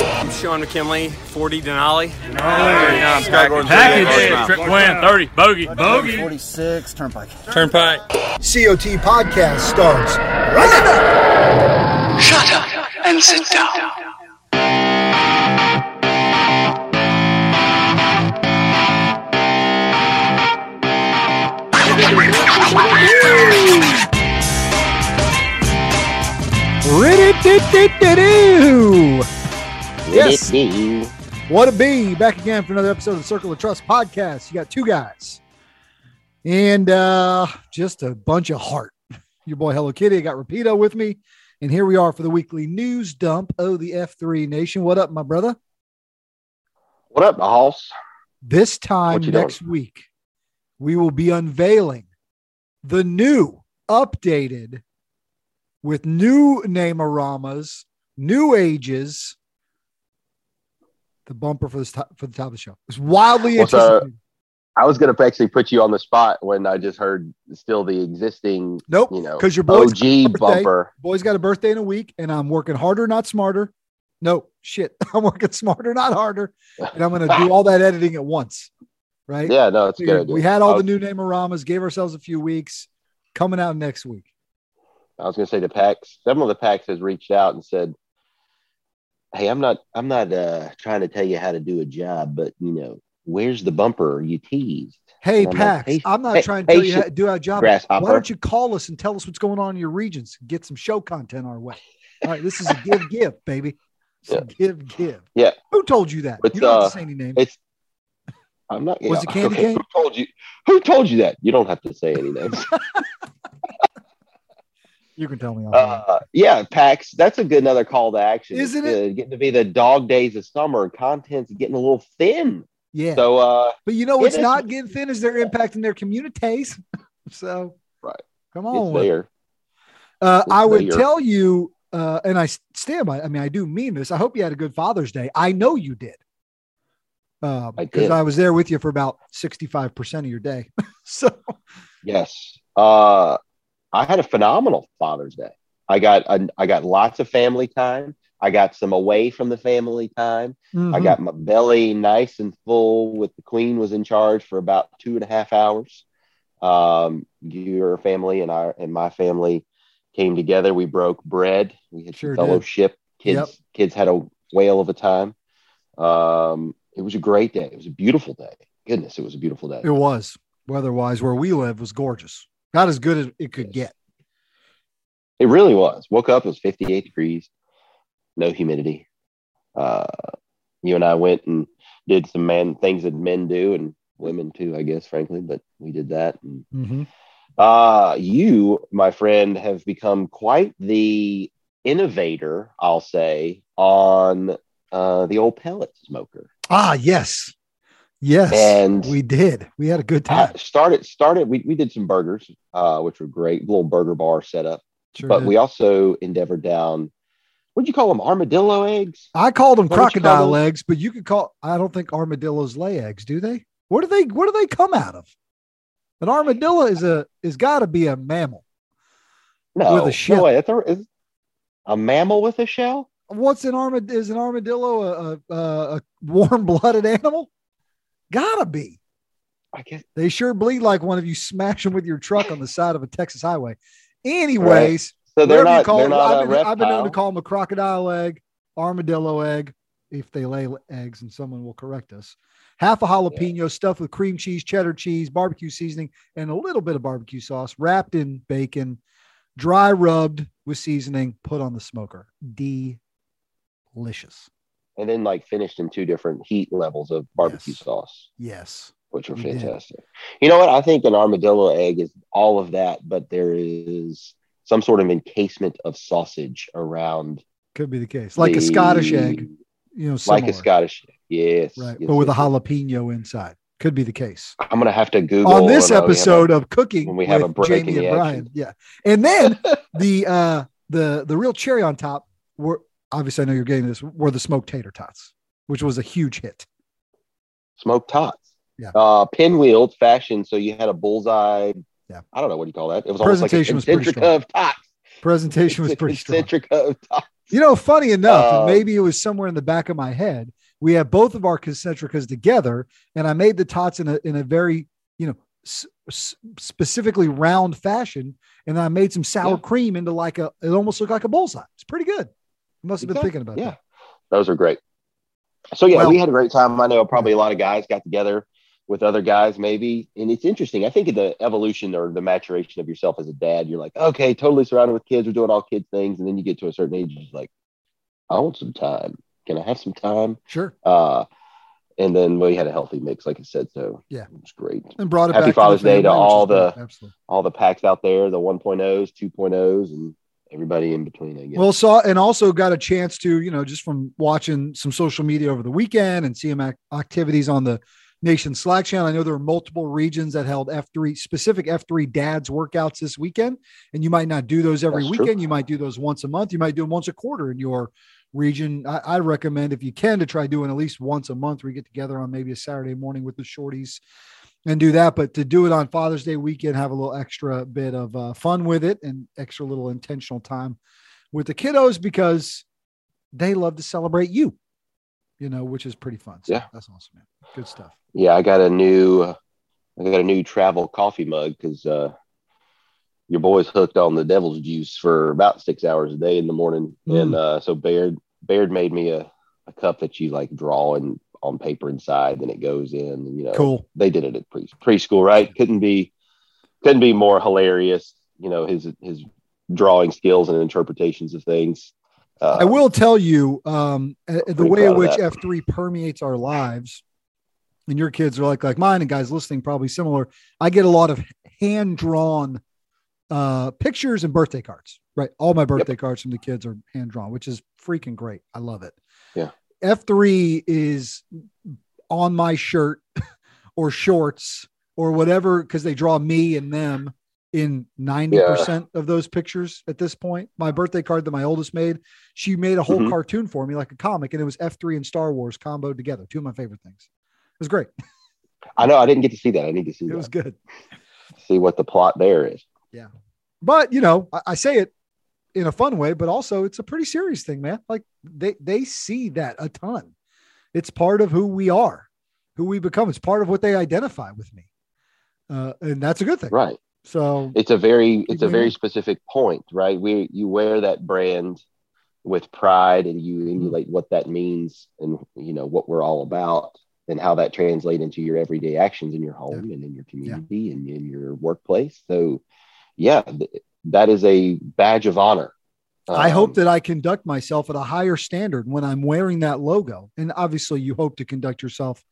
I'm Sean McKinley, 40 Denali. i'm going Package. Package. Trip plan 30. Bogey. Bogey. 46. Turnpike. Turnpike. COT Podcast starts right now. Shut up and sit down. Rid-it-dit-dit-dit-oo. Yes. What a be back again for another episode of the Circle of Trust podcast. You got two guys and uh just a bunch of heart. Your boy Hello Kitty I got Rapido with me, and here we are for the weekly news dump. Oh, the F3 Nation. What up, my brother? What up, Hoss? This time next week, we will be unveiling the new, updated, with new name-aramas, new ages. The bumper for this top, for the top of the show. It's wildly anticipated. I was going to actually put you on the spot when I just heard still the existing, Nope, you know, because your boy's got a OG birthday. bumper. Boy's got a birthday in a week, and I'm working harder, not smarter. No shit, I'm working smarter, not harder, and I'm going to do all that editing at once. Right? Yeah, no, it's good. We had all I the new name-aramas, gave ourselves a few weeks, coming out next week. I was going to say the packs. Some of the packs has reached out and said, "Hey, I'm not, I'm not uh, trying to tell you how to do a job, but you know, where's the bumper you teased?" Hey, I'm Pax, "Hey, I'm not hey, trying to tell you how to do our job. grasshopper." Why don't you call us and tell us what's going on in your regions? Get some show content our way. All right, this is a give give, baby. A give give. Yeah. Who told you that? It's, you don't have uh, to say any names. It's. I'm not. Was it candy cane? Who told you? Who told you that? You don't have to say any names. You can tell me. Uh, yeah, PAX. That's a good another call to action. Isn't It's, uh, getting to be the dog days of summer content's getting a little thin. yeah. So uh But you know It what's not getting thin is their impact in their communities. so Right. come on. with it. there. Uh, It's I would there. tell you, uh, and I stand by. I mean, I do mean this. I hope you had a good Father's Day. I know you did, I because did. I was there with you for about sixty-five percent of your day. so Yes. Uh I had a phenomenal Father's Day. I got a, I got lots of family time. I got some away from the family time. I mhm. got my belly nice and full with the queen was in charge for about two and a half hours. Um, your family and our and my family came together. We broke bread. We had Sure some did. fellowship. Kids Yep. kids had a whale of a time. Um, it was a great day. It was a beautiful day. Goodness, it was a beautiful day. it was weather-wise where we live was gorgeous. Not as good as it could get. It really was. Woke up, it was 58 degrees, no humidity. Uh, you and I went and did some man things that men do and women too, I guess, frankly, but we did that. And, Mhm. uh, you, my friend, have become quite the innovator, I'll say, on uh, the old pellet smoker. Ah, yes, yes, And- we did. We had a good time. started, started, we, we did some burgers, uh, which were great, little burger bar setup. Sure but did. we also endeavored down, what'd you call them? Armadillo eggs? I called them what you call crocodile those? eggs, but you could call. I don't think armadillos lay eggs, do they? Where do they? Where do they come out of? An armadillo is a is got to be a mammal. No, With a shell. No, wait, that's a, is a mammal with a shell? What's an armad? Is an armadillo a a, a, a warm blooded animal? Gotta be. I guess. They sure bleed like one of you smash them with your truck on the side of a Texas highway. Anyways, So they're not. call They're it, not I've been. I've been known to call them a crocodile egg, armadillo egg, if they lay eggs, and someone will correct us. Half a jalapeno yeah. stuffed with cream cheese, cheddar cheese, barbecue seasoning, and a little bit of barbecue sauce, wrapped in bacon, dry rubbed with seasoning, put on the smoker. Delicious. And then like finished in two different heat levels of barbecue yes. sauce. Yes. Which are fantastic. You know what? I think an armadillo egg is all of that, but there is some sort of encasement of sausage around. Could be the case. Like the, a Scottish egg, you know, similar. like a Scottish. Yes. Right. Yes, but with yes, a jalapeno inside. Could be the case. I'm gonna have to Google on this episode a, of cooking when we have a break Jamie and Brian. Yeah, and then the uh the the real cherry on top were obviously I know you're getting this were the smoked tater tots, which was a huge hit. Smoked tots. Yeah. Uh, pinwheeled fashion. So you had a bullseye. Yeah. I don't know what you call that. It was presentation almost like a was pretty of tots. Presentation was pretty strong. of tots. You know, funny enough, uh, maybe it was somewhere in the back of my head we had both of our concentricas together, and I made the tots in a in a very you know s- specifically round fashion, and I made some sour yeah. cream into like a it almost looked like a bullseye. It's pretty good. You must have been thinking about yeah. that. Those are great. So yeah, well, we had a great time. I know probably a lot of guys got together with other guys, maybe. And it's interesting. I think the evolution or the maturation of yourself as a dad, you're like, okay, totally surrounded with kids, we're doing all kids things, and then you get to a certain age, it's like, I want some time. Can I have some time? Sure. Uh, and then we had a healthy mix, like I said. So yeah, it was great. And brought it Happy Father's to Day to all the Absolutely. all the packs out there, the 1.0s, 2.0s, and everybody in between. I guess. Well, saw and also got a chance to you know just from watching some social media over the weekend and seeing activities on the Nation Slack channel. I know there are multiple regions that held F3 specific F3 dads workouts this weekend, and you might not do those every That's weekend. true. You might do those once a month. You might do them once a quarter in your region. I, I, recommend if you can to try doing at least once a month where you get together on maybe a Saturday morning with the shorties and do that. But to do it on Father's Day weekend, have a little extra bit of uh, fun with it and extra little intentional time with the kiddos because they love to celebrate you, you know, which is pretty fun. So yeah, that's awesome, man. Good stuff. Yeah, I got a new, uh, I got a new travel coffee mug because uh, your boy's hooked on the devil's juice for about six hours a day in the morning. Mm. And uh, so Baird Baird made me a, a cup that you like draw and on paper inside, then it goes in. And, you know, cool. They did it at pre- preschool, right? Couldn't be couldn't be more hilarious. You know, his his drawing skills and interpretations of things. Uh, I will tell you um, the way in which F three permeates our lives. And your kids are like like mine, and guys listening probably similar. I get a lot of hand drawn uh, pictures and birthday cards. Right, all my birthday yep. cards from the kids are hand drawn, which is freaking great. I love it. Yeah, F three is on my shirt or shorts or whatever because they draw me and them in 90% yeah. of those pictures at this point. My birthday card that my oldest made, she made a whole mm-hmm. cartoon for me like a comic, and it was F3 and Star Wars comboed together. Two of my favorite things. It was great. I know. I didn't get to see that. I need to see it. That. was good. See what the plot there is. Yeah. But, you know, I, I say it in a fun way, but also it's a pretty serious thing, man. Like they, they see that a ton. It's part of who we are, who we become. It's part of what they identify with me. Uh, and that's a good thing. Right. So it's a very it's a very specific point, right? We you wear that brand with pride and you mm-hmm. emulate what that means and you know what we're all about and how that translates into your everyday actions in your home yeah. and in your community yeah. and in your workplace. So yeah, that is a badge of honor. Um, I hope that I conduct myself at a higher standard when I'm wearing that logo. And obviously you hope to conduct yourself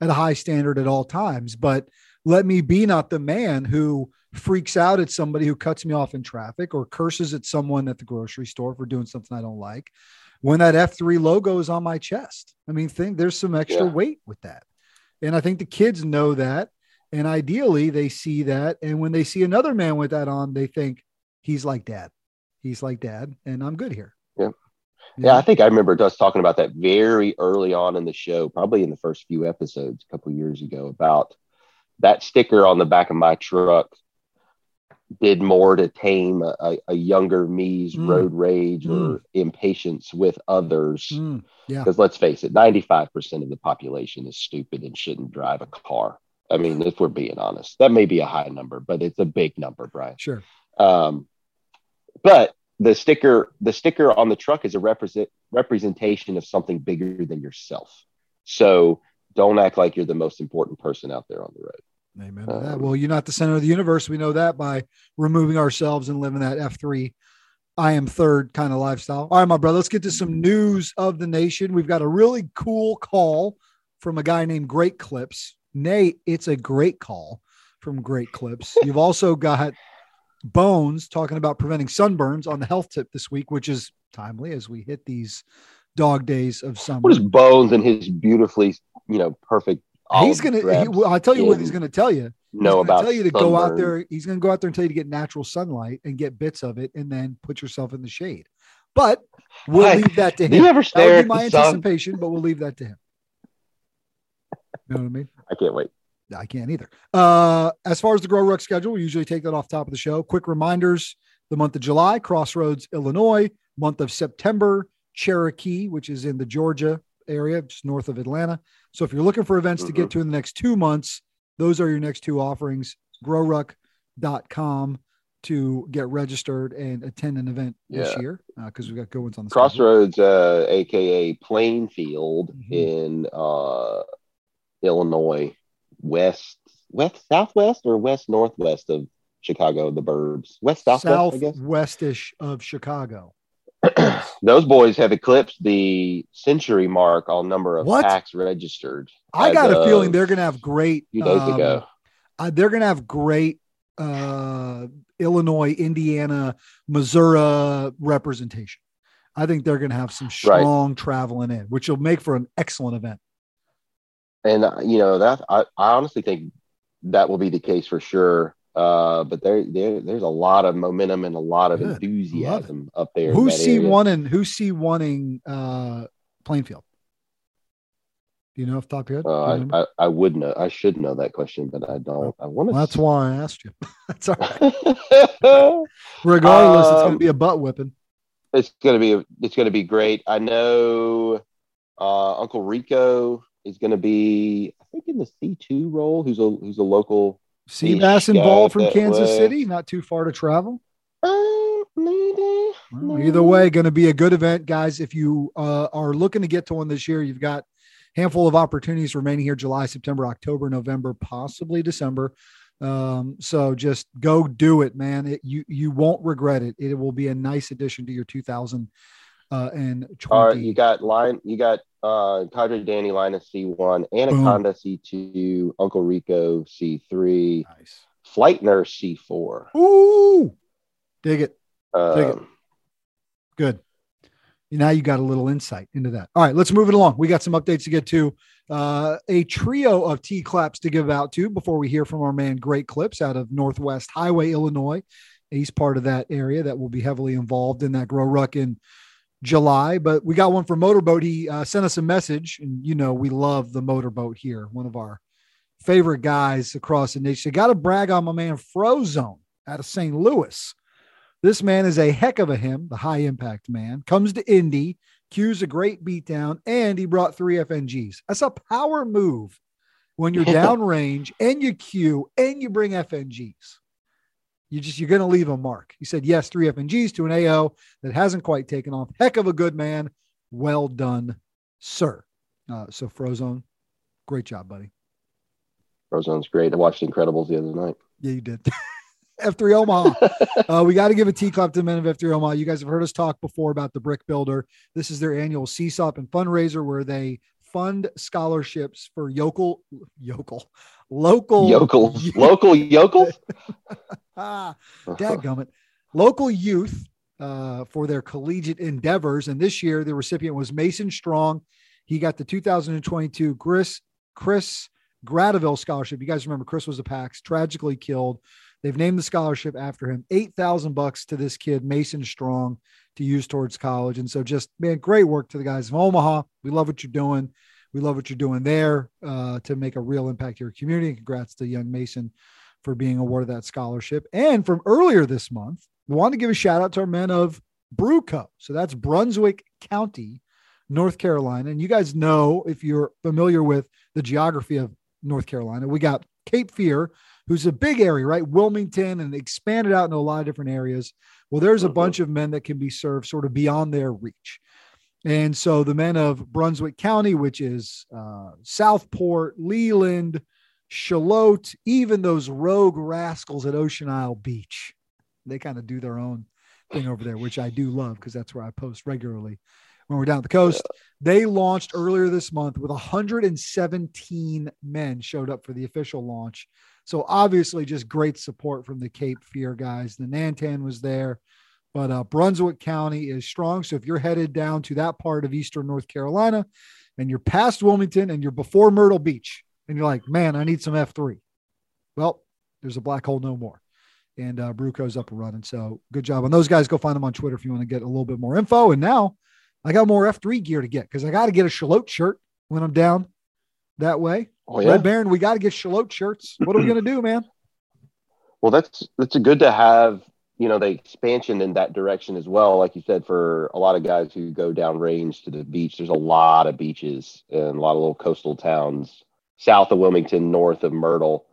at a high standard at all times, but let me be not the man who freaks out at somebody who cuts me off in traffic or curses at someone at the grocery store for doing something I don't like when that F3 logo is on my chest. I mean, think there's some extra yeah. weight with that. And I think the kids know that. And ideally they see that. And when they see another man with that on, they think he's like dad. He's like dad. And I'm good here. Yeah. Yeah. yeah I think I remember us talking about that very early on in the show, probably in the first few episodes a couple years ago about that sticker on the back of my truck did more to tame a, a younger me's mm. road rage mm. or impatience with others. Mm. Yeah. Because let's face it, 95% of the population is stupid and shouldn't drive a car. I mean, if we're being honest, that may be a high number, but it's a big number, Brian. Sure. Um, but the sticker the sticker on the truck is a represent representation of something bigger than yourself. So don't act like you're the most important person out there on the road. Amen. Um, well, you're not the center of the universe. We know that by removing ourselves and living that F3 I am third kind of lifestyle. All right, my brother, let's get to some news of the nation. We've got a really cool call from a guy named Great Clips. Nate, it's a great call from Great Clips. You've also got Bones talking about preventing sunburns on the health tip this week, which is timely as we hit these dog days of summer. What is Bones and his beautifully, you know, perfect? He's gonna. He, well, I tell you what he's gonna tell you know about. Tell you to sunburn. go out there. He's to go out there and tell you to get natural sunlight and get bits of it, and then put yourself in the shade. But we'll leave that to him. You ever stare that would be my anticipation, sun? but we'll leave that to him. You know what I mean? I can't wait. I can't either. Uh, as far as the Grow Ruck schedule, we usually take that off top of the show. Quick reminders: the month of July, Crossroads, Illinois. Month of September, Cherokee, which is in the Georgia area, just north of Atlanta. So if you're looking for events mm-hmm. to get mm-hmm. to in the next two months, those are your next two offerings. Growruck.com to get registered and attend an event yeah. this year because uh, we've got good ones on the Crossroads, uh, aka Plainfield mm-hmm. in uh, Illinois, west, west, southwest, or west northwest of Chicago, the Burbs, west southwest, southwestish of Chicago. Those boys have eclipsed the century mark on number of what? packs registered. I got a feeling they're going to have great. Few days um, ago, uh, they're going to have great uh, Illinois, Indiana, Missouri representation. I think they're going to have some strong right. traveling in, which will make for an excellent event. And uh, you know that I, I honestly think that will be the case for sure. Uh, but there, there, there's a lot of momentum and a lot of Good. enthusiasm up there. Who's C one and who's C wanting uh, Plainfield? Do you know off top of your head? Uh, I, I, I, would know. I should know that question, but I don't. I want to. Well, that's why I asked you. that's all right. Regardless, um, it's going to be a butt whipping. It's going to be. It's going to be great. I know. Uh, Uncle Rico is going to be. I think in the C two role. Who's a who's a local Seabass involved from Kansas way. City, not too far to travel. Uh, maybe. Well, either way, going to be a good event, guys. If you uh, are looking to get to one this year, you've got a handful of opportunities remaining here: July, September, October, November, possibly December. Um, so just go do it, man. It, you you won't regret it. It will be a nice addition to your 2000 uh, and 20. All right, you got line. You got uh, Cadre Danny Linus C1, Anaconda Boom. C2, Uncle Rico C3, nice. Flight Nurse C4. Ooh, dig it. Um, dig it. Good. Now you got a little insight into that. All right, let's move it along. We got some updates to get to. Uh, a trio of T claps to give out to before we hear from our man Great Clips out of Northwest Highway, Illinois. He's part of that area that will be heavily involved in that Grow Ruck in July, but we got one for Motorboat. He uh, sent us a message, and you know we love the Motorboat here. One of our favorite guys across the nation. Got to brag on my man Frozone out of St. Louis. This man is a heck of a him, the high impact man. Comes to Indy, cues a great beatdown, and he brought three FNGs. That's a power move when you're downrange and you cue and you bring FNGs you just you're going to leave a mark. He said yes, three FNGs to an AO that hasn't quite taken off. Heck of a good man. Well done, sir. Uh, so Frozone, great job, buddy. Frozone's great. I watched Incredibles the other night. Yeah, you did. F3 Omaha. uh, we got to give a T clap to the men of F3 Omaha. You guys have heard us talk before about the Brick Builder. This is their annual CSAUP and fundraiser where they fund scholarships for yokel, yokel, local yokels, local yokels. ah, dadgummit. Local youth uh, for their collegiate endeavors. And this year, the recipient was Mason Strong. He got the 2022 Chris Chris Gradeville Scholarship. You guys remember Chris was a PAX, tragically killed. They've named the scholarship after him. Eight thousand bucks to this kid, Mason Strong, to use towards college. And so, just man, great work to the guys of Omaha. We love what you're doing. We love what you're doing there uh, to make a real impact to your community. Congrats to young Mason for being awarded that scholarship. And from earlier this month, we want to give a shout out to our men of Bruco. So that's Brunswick County, North Carolina. And you guys know if you're familiar with the geography of North Carolina, we got Cape Fear, who's a big area, right? Wilmington and expanded out into a lot of different areas. Well, there's a mm-hmm. bunch of men that can be served sort of beyond their reach. And so the men of Brunswick County, which is uh, Southport, Leland, Shallotte, even those rogue rascals at Ocean Isle Beach, they kind of do their own thing over there, which I do love because that's where I post regularly when we're down the coast. They launched earlier this month with 117 men showed up for the official launch. So obviously, just great support from the Cape Fear guys. The Nantan was there. But uh, Brunswick County is strong. So if you're headed down to that part of Eastern North Carolina and you're past Wilmington and you're before Myrtle Beach and you're like, man, I need some F3. Well, there's a black hole no more. And uh, Bruco's up and running. So good job on those guys. Go find them on Twitter if you want to get a little bit more info. And now I got more F3 gear to get because I got to get a Shallotte shirt when I'm down that way. Oh, yeah. Red Baron, we got to get Shallotte shirts. What are we going to do, man? Well, that's that's good to have you know the expansion in that direction as well like you said for a lot of guys who go down range to the beach there's a lot of beaches and a lot of little coastal towns south of wilmington north of myrtle.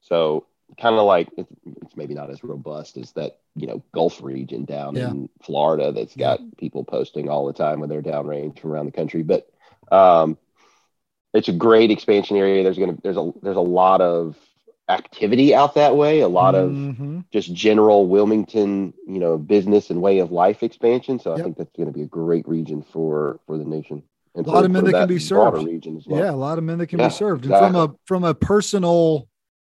So kind of like it's, it's, maybe not as robust as that you know gulf region down yeah. in florida that's got people posting all the time when they're downrange from around the country. But um it's a great expansion area. There's gonna there's a there's a lot of activity out that way, a lot mm-hmm. of just general Wilmington, you know, business and way of life expansion. So yep. I think that's going to be a great region for for the nation. And a lot of men that, that, can be served. Well. Yeah, a lot of men that can yeah, be served. And exactly. from a from a personal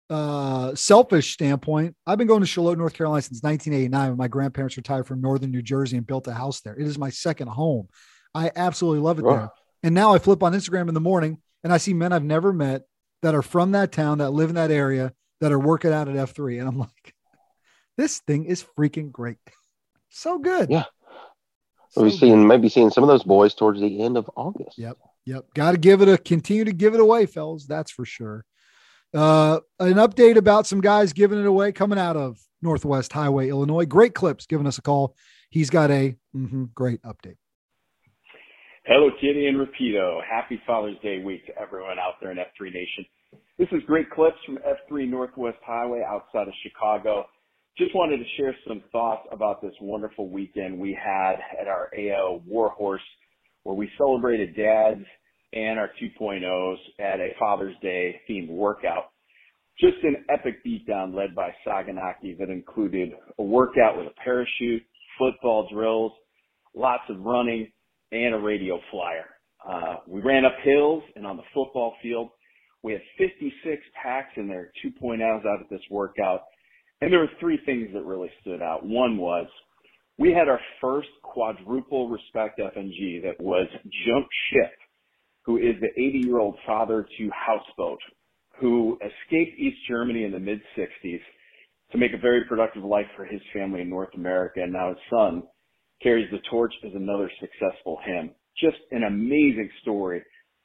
uh selfish standpoint, I've been going to Shallotte, North Carolina since 1989 when my grandparents retired from northern New Jersey and built a house there. It is my second home. I absolutely love it there. And now I flip on Instagram in the morning and I see men I've never met that are from that town that live in that area that are working out at F3. And I'm like, this thing is freaking great. So good. Yeah. So we've seen maybe seeing some of those boys towards the end of August. Yep. Yep. Got to give it a continue to give it away, fellas. That's for sure. Uh, an update about some guys giving it away coming out of Northwest Highway, Illinois. Great clips giving us a call. He's got a mm-hmm, great update. Hello, Kitty and Rapido. Happy Father's Day week to everyone out there in F3 Nation. This is great clips from F3 Northwest Highway outside of Chicago. Just wanted to share some thoughts about this wonderful weekend we had at our AO Warhorse, where we celebrated dads and our 2.0s at a Father's Day themed workout. Just an epic beatdown led by Saganaki that included a workout with a parachute, football drills, lots of running, and a radio flyer. Uh, we ran up hills and on the football field. We had 56 packs in there, 2.0s out of this workout. And there were three things that really stood out. One was we had our first quadruple respect FNG that was Jump Ship, who is the 80 year old father to Houseboat, who escaped East Germany in the mid 60s to make a very productive life for his family in North America. And now his son carries the torch as another successful HIM. Just an amazing story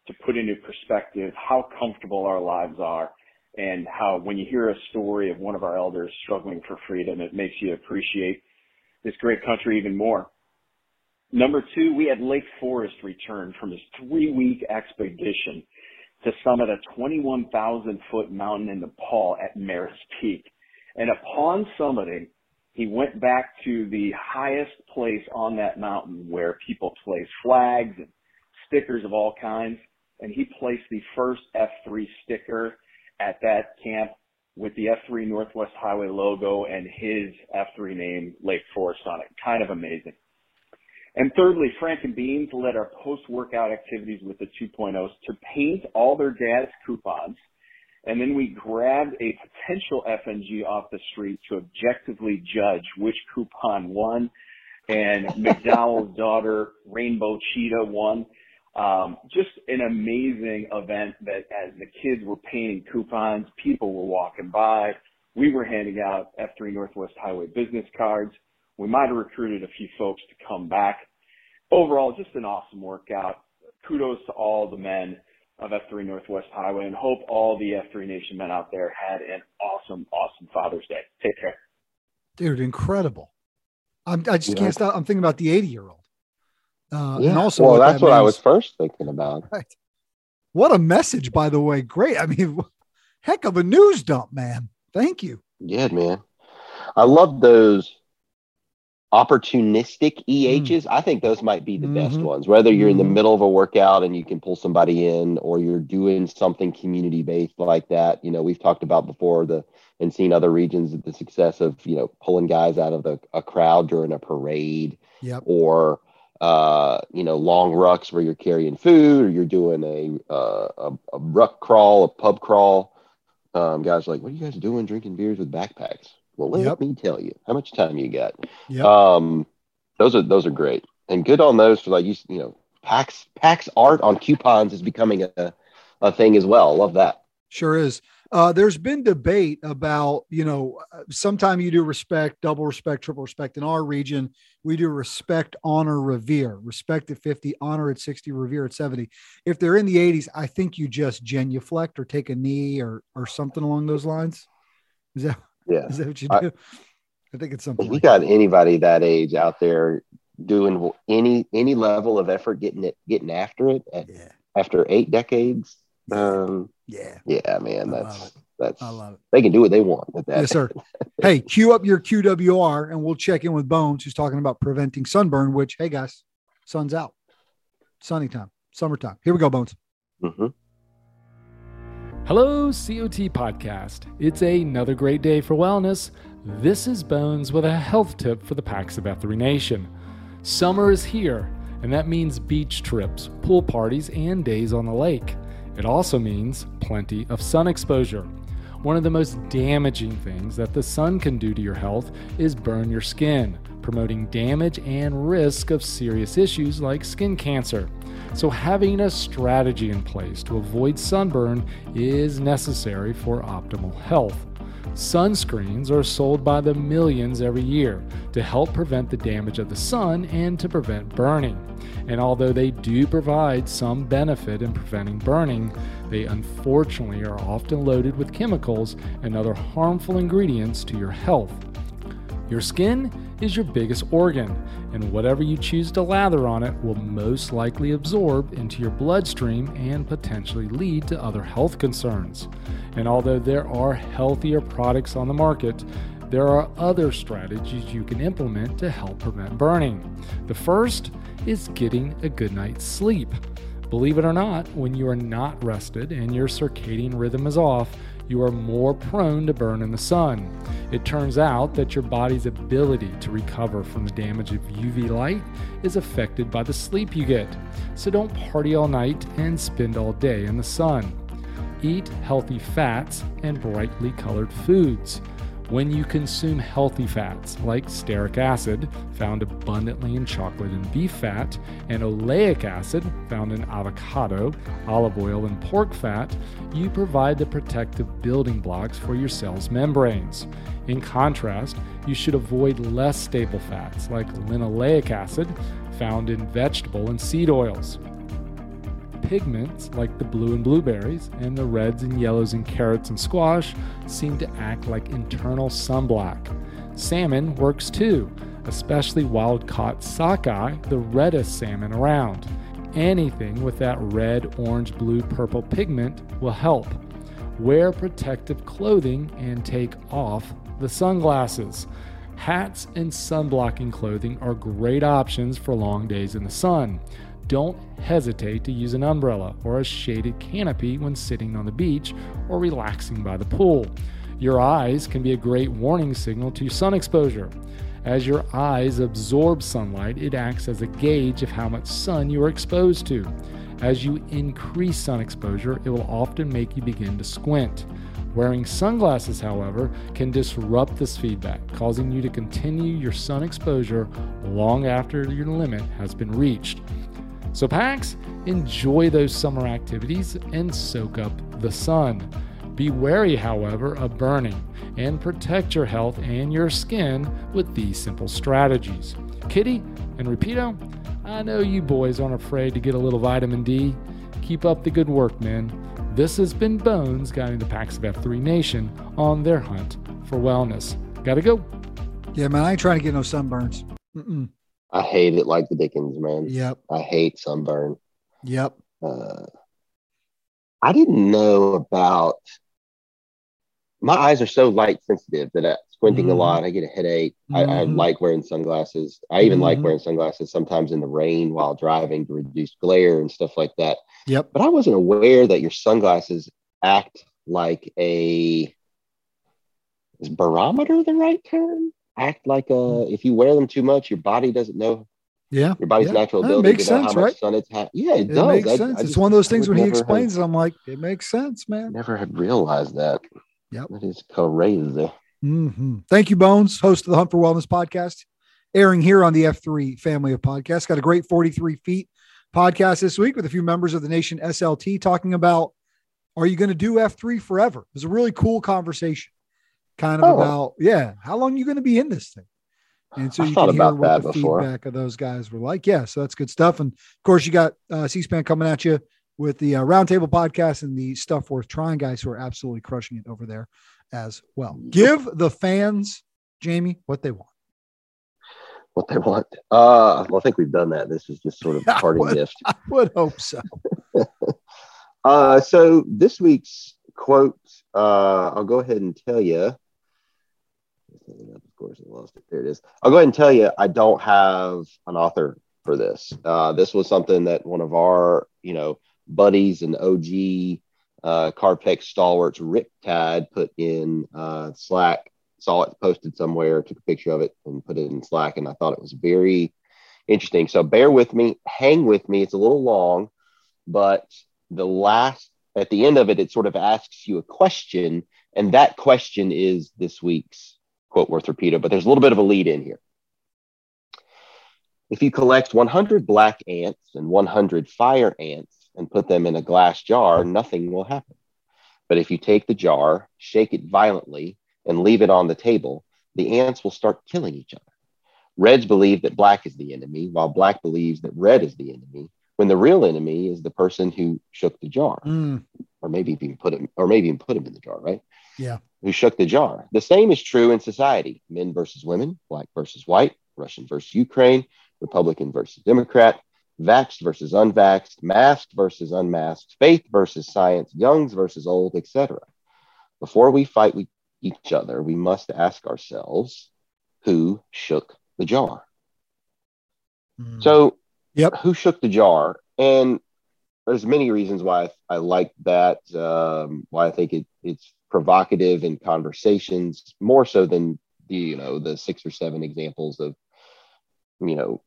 to put into perspective how comfortable our lives are and how when you hear a story of one of our elders struggling for freedom, it makes you appreciate this great country even more. Number two, we had Lake Forest return from his three week expedition to summit a 21,000 foot mountain in Nepal at Mera Peak. And upon summiting, he went back to the highest place on that mountain where people place flags and stickers of all kinds. And he placed the first F3 sticker at that camp with the F3 Northwest Highway logo and his F3 name, Lake Forest on it. Kind of amazing. And thirdly, Frank and Beans led our post-workout activities with the 2.0s to paint all their dad's coupons – and then we grabbed a potential FNG off the street to objectively judge which coupon won. And McDowell's daughter, Rainbow Cheetah, won. Um, just an amazing event that as the kids were painting coupons, people were walking by. We were handing out F3 Northwest Highway business cards. We might have recruited a few folks to come back. Overall, just an awesome workout. Kudos to all the men of F3 Northwest Highway and hope all the F3 Nation men out there had an awesome, awesome Father's Day. Take care. Dude, incredible. I'm, i just yeah. can't stop. I'm thinking about the 80 year old. Uh, yeah. And also, well, that's that what I was first thinking about. Right. What a message, by the way. Great. I mean, heck of a news dump, man. Thank you. Yeah, man. I love those opportunistic EHs. Mm. I think those might be the mm-hmm. best ones. Whether you're in the mm-hmm. middle of a workout and you can pull somebody in, or you're doing something community based like that. You know, we've talked about before the and seen other regions the success of you know pulling guys out of the a crowd during a parade, yep. or uh, you know long rucks where you're carrying food, or you're doing a uh, a, a ruck crawl, a pub crawl. Um, guys like, what are you guys doing? Drinking beers with backpacks? Well, let yep. me tell you how much time you got. Yep. Um, those are those are great and good on those for like you you know PAX PAX art on coupons is becoming a a thing as well. Love that. Sure is. Uh, there's been debate about, you know, sometime you do respect, double respect, triple respect. In our region, we do respect, honor, revere. Respect at 50, honor at 60, revere at 70. If they're in the 80s, I think you just genuflect or take a knee or or something along those lines. Is that yeah. Is that what you do? I, I think it's something. If you got anybody that age out there doing any any level of effort getting it getting after it at, yeah. after eight decades, um, yeah, yeah, man, that's that's I love it. They can do what they want with that. Yes, sir. hey, cue up your QWR and we'll check in with Bones, who's talking about preventing sunburn. Which, hey guys, sun's out, sunny time, summertime. Here we go, Bones. Mm-hmm. Hello, COT Podcast. It's another great day for wellness. This is Bones with a health tip for the PAX of F3 Nation. Summer is here, and that means beach trips, pool parties, and days on the lake. It also means plenty of sun exposure. One of the most damaging things that the sun can do to your health is burn your skin, promoting damage and risk of serious issues like skin cancer. So, having a strategy in place to avoid sunburn is necessary for optimal health. Sunscreens are sold by the millions every year to help prevent the damage of the sun and to prevent burning. And although they do provide some benefit in preventing burning, they unfortunately are often loaded with chemicals and other harmful ingredients to your health. Your skin is your biggest organ, and whatever you choose to lather on it will most likely absorb into your bloodstream and potentially lead to other health concerns. And although there are healthier products on the market, there are other strategies you can implement to help prevent burning. The first is getting a good night's sleep. Believe it or not, when you are not rested and your circadian rhythm is off, you are more prone to burn in the sun. It turns out that your body's ability to recover from the damage of UV light is affected by the sleep you get. So don't party all night and spend all day in the sun. Eat healthy fats and brightly colored foods. When you consume healthy fats like stearic acid, found abundantly in chocolate and beef fat, and oleic acid, found in avocado, olive oil, and pork fat, you provide the protective building blocks for your cell's membranes. In contrast, you should avoid less stable fats like linoleic acid, found in vegetable and seed oils pigments like the blue in blueberries and the reds and yellows in carrots and squash seem to act like internal sunblock. Salmon works too, especially wild caught sockeye, the reddest salmon around. Anything with that red, orange, blue, purple pigment will help. Wear protective clothing and take off the sunglasses. Hats and sunblocking clothing are great options for long days in the sun. Don't hesitate to use an umbrella or a shaded canopy when sitting on the beach or relaxing by the pool. Your eyes can be a great warning signal to sun exposure. As your eyes absorb sunlight, it acts as a gauge of how much sun you are exposed to. As you increase sun exposure, it will often make you begin to squint. Wearing sunglasses, however, can disrupt this feedback, causing you to continue your sun exposure long after your limit has been reached. So, PAX, enjoy those summer activities and soak up the sun. Be wary, however, of burning and protect your health and your skin with these simple strategies. Kitty and Rapido, I know you boys aren't afraid to get a little vitamin D. Keep up the good work, men. This has been Bones guiding the PAX of F3 Nation on their hunt for wellness. Gotta go. Yeah, man, I ain't trying to get no sunburns. Mm-mm. I hate it like the Dickens, man. Yep. I hate sunburn. Yep. Uh, I didn't know about my eyes are so light sensitive that I, squinting mm-hmm. a lot, I get a headache. Mm-hmm. I, I, mm-hmm. like wearing sunglasses. I even mm-hmm. like wearing sunglasses sometimes in the rain while driving to reduce glare and stuff like that. Yep. But I wasn't aware that your sunglasses act like a is barometer the right term? Act like a if you wear them too much, your body doesn't know. Yeah, your body's yeah. natural ability makes to know sense, how much right? sun it's had. Yeah, it, it does. makes I, sense. I it's one of those things when he explains have, it, I'm like, it makes sense, man. Never had realized that. Yep. That is crazy. Mm-hmm. Thank you, Bones, host of the Hunt for Wellness podcast, airing here on the F3 family of podcasts. Got a great 43 feet podcast this week with a few members of the Nation SLT talking about are you going to do F3 forever? It was a really cool conversation, kind of oh. about, yeah, how long are you going to be in this thing? And so you can hear what the before. feedback of those guys were like. Yeah, so that's good stuff. And of course, you got uh, C-SPAN coming at you with the uh, Roundtable podcast and the Stuff Worth Trying guys who are absolutely crushing it over there as well. Give the fans, Jamie, what they want. What they want. Uh, well, I think we've done that. This is just sort of parting would, gift. I would hope so. uh, so this week's quote, uh, I'll go ahead and tell you of course, I lost it. There it is. I'll go ahead and tell you, I don't have an author for this. Uh, this was something that one of our, you know, buddies and OG uh, Carpex stalwarts, Rick Tad, put in uh, Slack. Saw it posted somewhere, took a picture of it, and put it in Slack. And I thought it was very interesting. So bear with me, hang with me. It's a little long, but the last at the end of it, it sort of asks you a question, and that question is this week's quote worth repeated, but there's a little bit of a lead in here. If you collect 100 black ants and 100 fire ants and put them in a glass jar, nothing will happen. But if you take the jar, shake it violently, and leave it on the table, the ants will start killing each other. Reds believe that black is the enemy, while black believes that red is the enemy, when the real enemy is the person who shook the jar. Mm. Or maybe even put him, or maybe even put him in the jar, right? Yeah who shook the jar. The same is true in society men versus women, black versus white, Russian versus Ukraine, Republican versus Democrat, vaxxed versus unvaxxed, masked versus unmasked, faith versus science, youngs versus old, etc. Before we fight with each other, we must ask ourselves who shook the jar. Mm. So, yep. who shook the jar? And there's many reasons why I, I like that, um, why I think it, it's provocative in conversations more so than the you know the six or seven examples of you know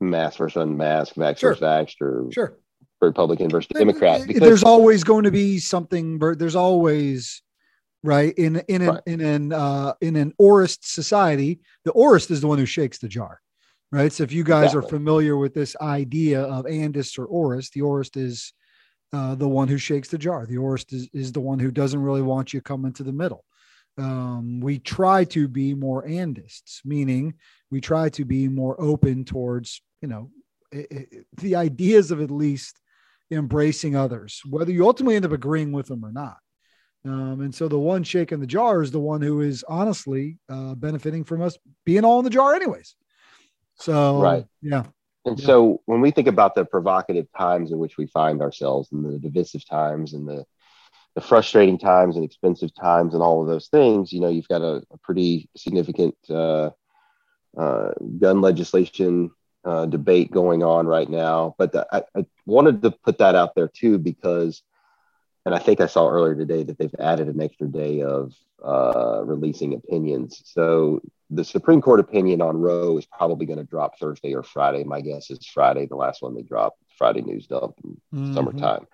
mass versus unmasked, vax sure. versus vaxxed, or sure. Republican versus Democrat. Because there's always going to be something. There's always right in in an right. in an uh, in an orist society. The orist is the one who shakes the jar, right? So if you guys exactly. are familiar with this idea of andist or orist, the orist is uh, the one who shakes the jar. The orist is, is the one who doesn't really want you coming to the middle. Um, we try to be more andists, meaning we try to be more open towards, you know, it, it, the ideas of at least embracing others, whether you ultimately end up agreeing with them or not. Um, and so the one shaking the jar is the one who is honestly uh, benefiting from us being all in the jar, anyways. So, right. Yeah. And yeah. so when we think about the provocative times in which we find ourselves and the divisive times and the, the frustrating times and expensive times and all of those things, you know, you've got a, a pretty significant uh, uh, gun legislation uh, debate going on right now. But the, I, I wanted to put that out there too, because, and I think I saw earlier today that they've added an extra day of uh, releasing opinions. So the Supreme Court opinion on Roe is probably going to drop Thursday or Friday. My guess is Friday, the last one they dropped, Friday news dump in mm-hmm. summertime.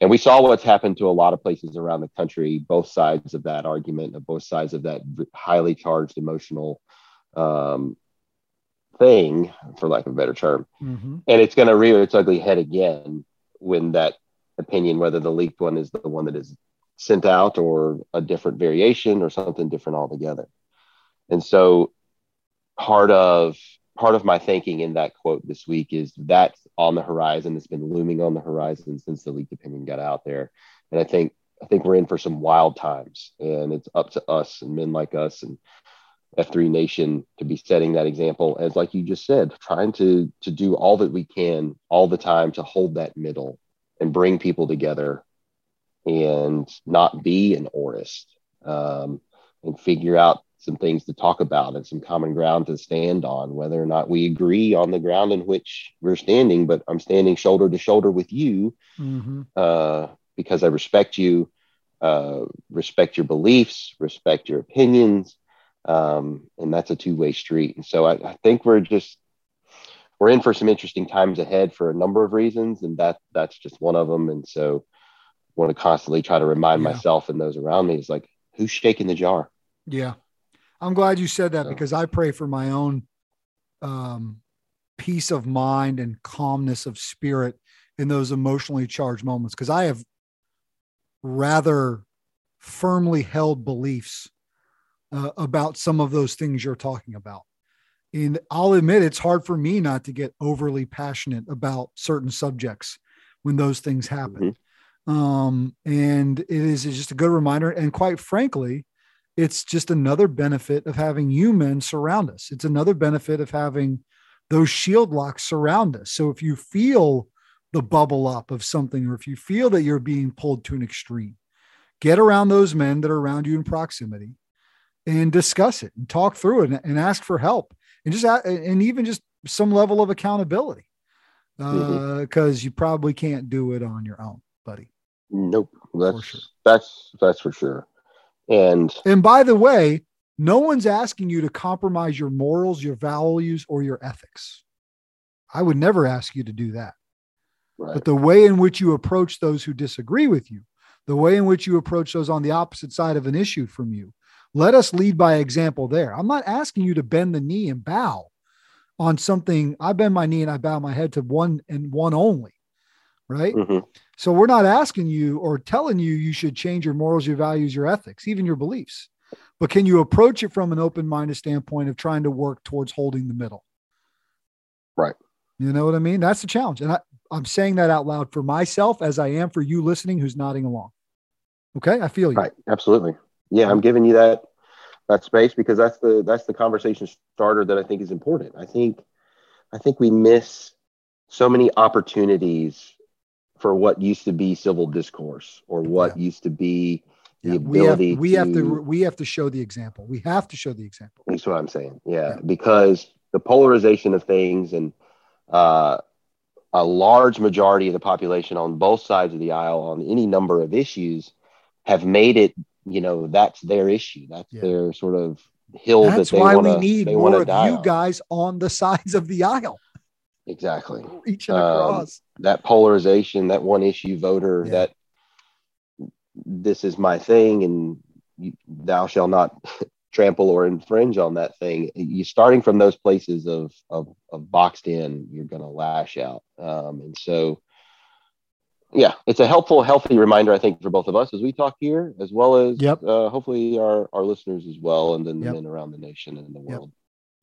And we saw what's happened to a lot of places around the country, both sides of that argument, of both sides of that highly charged emotional um, thing, for lack of a better term. Mm-hmm. And it's going to rear its ugly head again when that opinion, whether the leaked one is the one that is sent out or a different variation or something different altogether. And so part of part of my thinking in that quote this week is that's on the horizon. It's been looming on the horizon since the leaked opinion got out there. And I think I think we're in for some wild times. And it's up to us and men like us and F3 Nation to be setting that example as like you just said, trying to to do all that we can all the time to hold that middle and bring people together and not be an orist um, and figure out some things to talk about and some common ground to stand on, whether or not we agree on the ground in which we're standing. But I'm standing shoulder to shoulder with you mm-hmm. uh, because I respect you, uh, respect your beliefs, respect your opinions, um, and that's a two way street. And so I, I, think we're just we're in for some interesting times ahead for a number of reasons, and that that's just one of them. And so I want to constantly try to remind yeah. myself and those around me is like, who's shaking the jar? Yeah, I'm glad you said that because I pray for my own um, peace of mind and calmness of spirit in those emotionally charged moments because I have rather firmly held beliefs uh, about some of those things you're talking about. And I'll admit it's hard for me not to get overly passionate about certain subjects when those things happen. Mm-hmm. Um, and it is just a good reminder. And quite frankly, it's just another benefit of having you men surround us. It's another benefit of having those shield locks surround us. So if you feel the bubble up of something, or if you feel that you're being pulled to an extreme, get around those men that are around you in proximity and discuss it and talk through it and, and ask for help and just and even just some level of accountability because uh, mm-hmm. you probably can't do it on your own, buddy. Nope, that's sure. that's that's for sure. And and by the way, no one's asking you to compromise your morals, your values, or your ethics. I would never ask you to do that. Right. But the way in which you approach those who disagree with you, the way in which you approach those on the opposite side of an issue from you, let us lead by example there. I'm not asking you to bend the knee and bow on something. I bend my knee and I bow my head to one and one only right? Mm-hmm. So we're not asking you or telling you you should change your morals, your values, your ethics, even your beliefs. But can you approach it from an open-minded standpoint of trying to work towards holding the middle? Right. You know what I mean? That's the challenge. And I, I'm saying that out loud for myself as I am for you listening who's nodding along. Okay. I feel you. Right. Absolutely. Yeah. I'm giving you that that space because that's the that's the conversation starter that I think is important. I think I think we miss so many opportunities for what used to be civil discourse or what yeah. used to be the yeah. ability we have, we to, have to we have to show the example we have to show the example that's what i'm saying yeah, yeah. because the polarization of things and uh, a large majority of the population on both sides of the aisle on any number of issues have made it you know that's their issue that's their sort of hill that's that they why wanna, we need more of you on. guys on the sides of the aisle Exactly. Reaching across. Um, that polarization, that one issue voter, yeah. that this is my thing and you, thou shall not trample or infringe on that thing. You starting from those places of of, of boxed in, you're going to lash out. Um, and so, yeah, it's a helpful, healthy reminder, I think, for both of us as we talk here, as well as yep. uh, hopefully our our listeners as well, and then the yep. men around the nation and the world.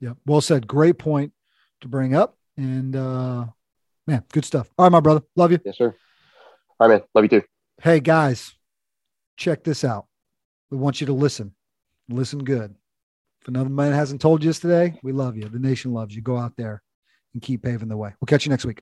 Yep. yep. Well said. Great point to bring up. And uh man, good stuff. All right, my brother. Love you. Yes, sir. All right, man. Love you too. Hey guys, check this out. We want you to listen. Listen good. If another man hasn't told you this today, we love you. The nation loves you. Go out there and keep paving the way. We'll catch you next week.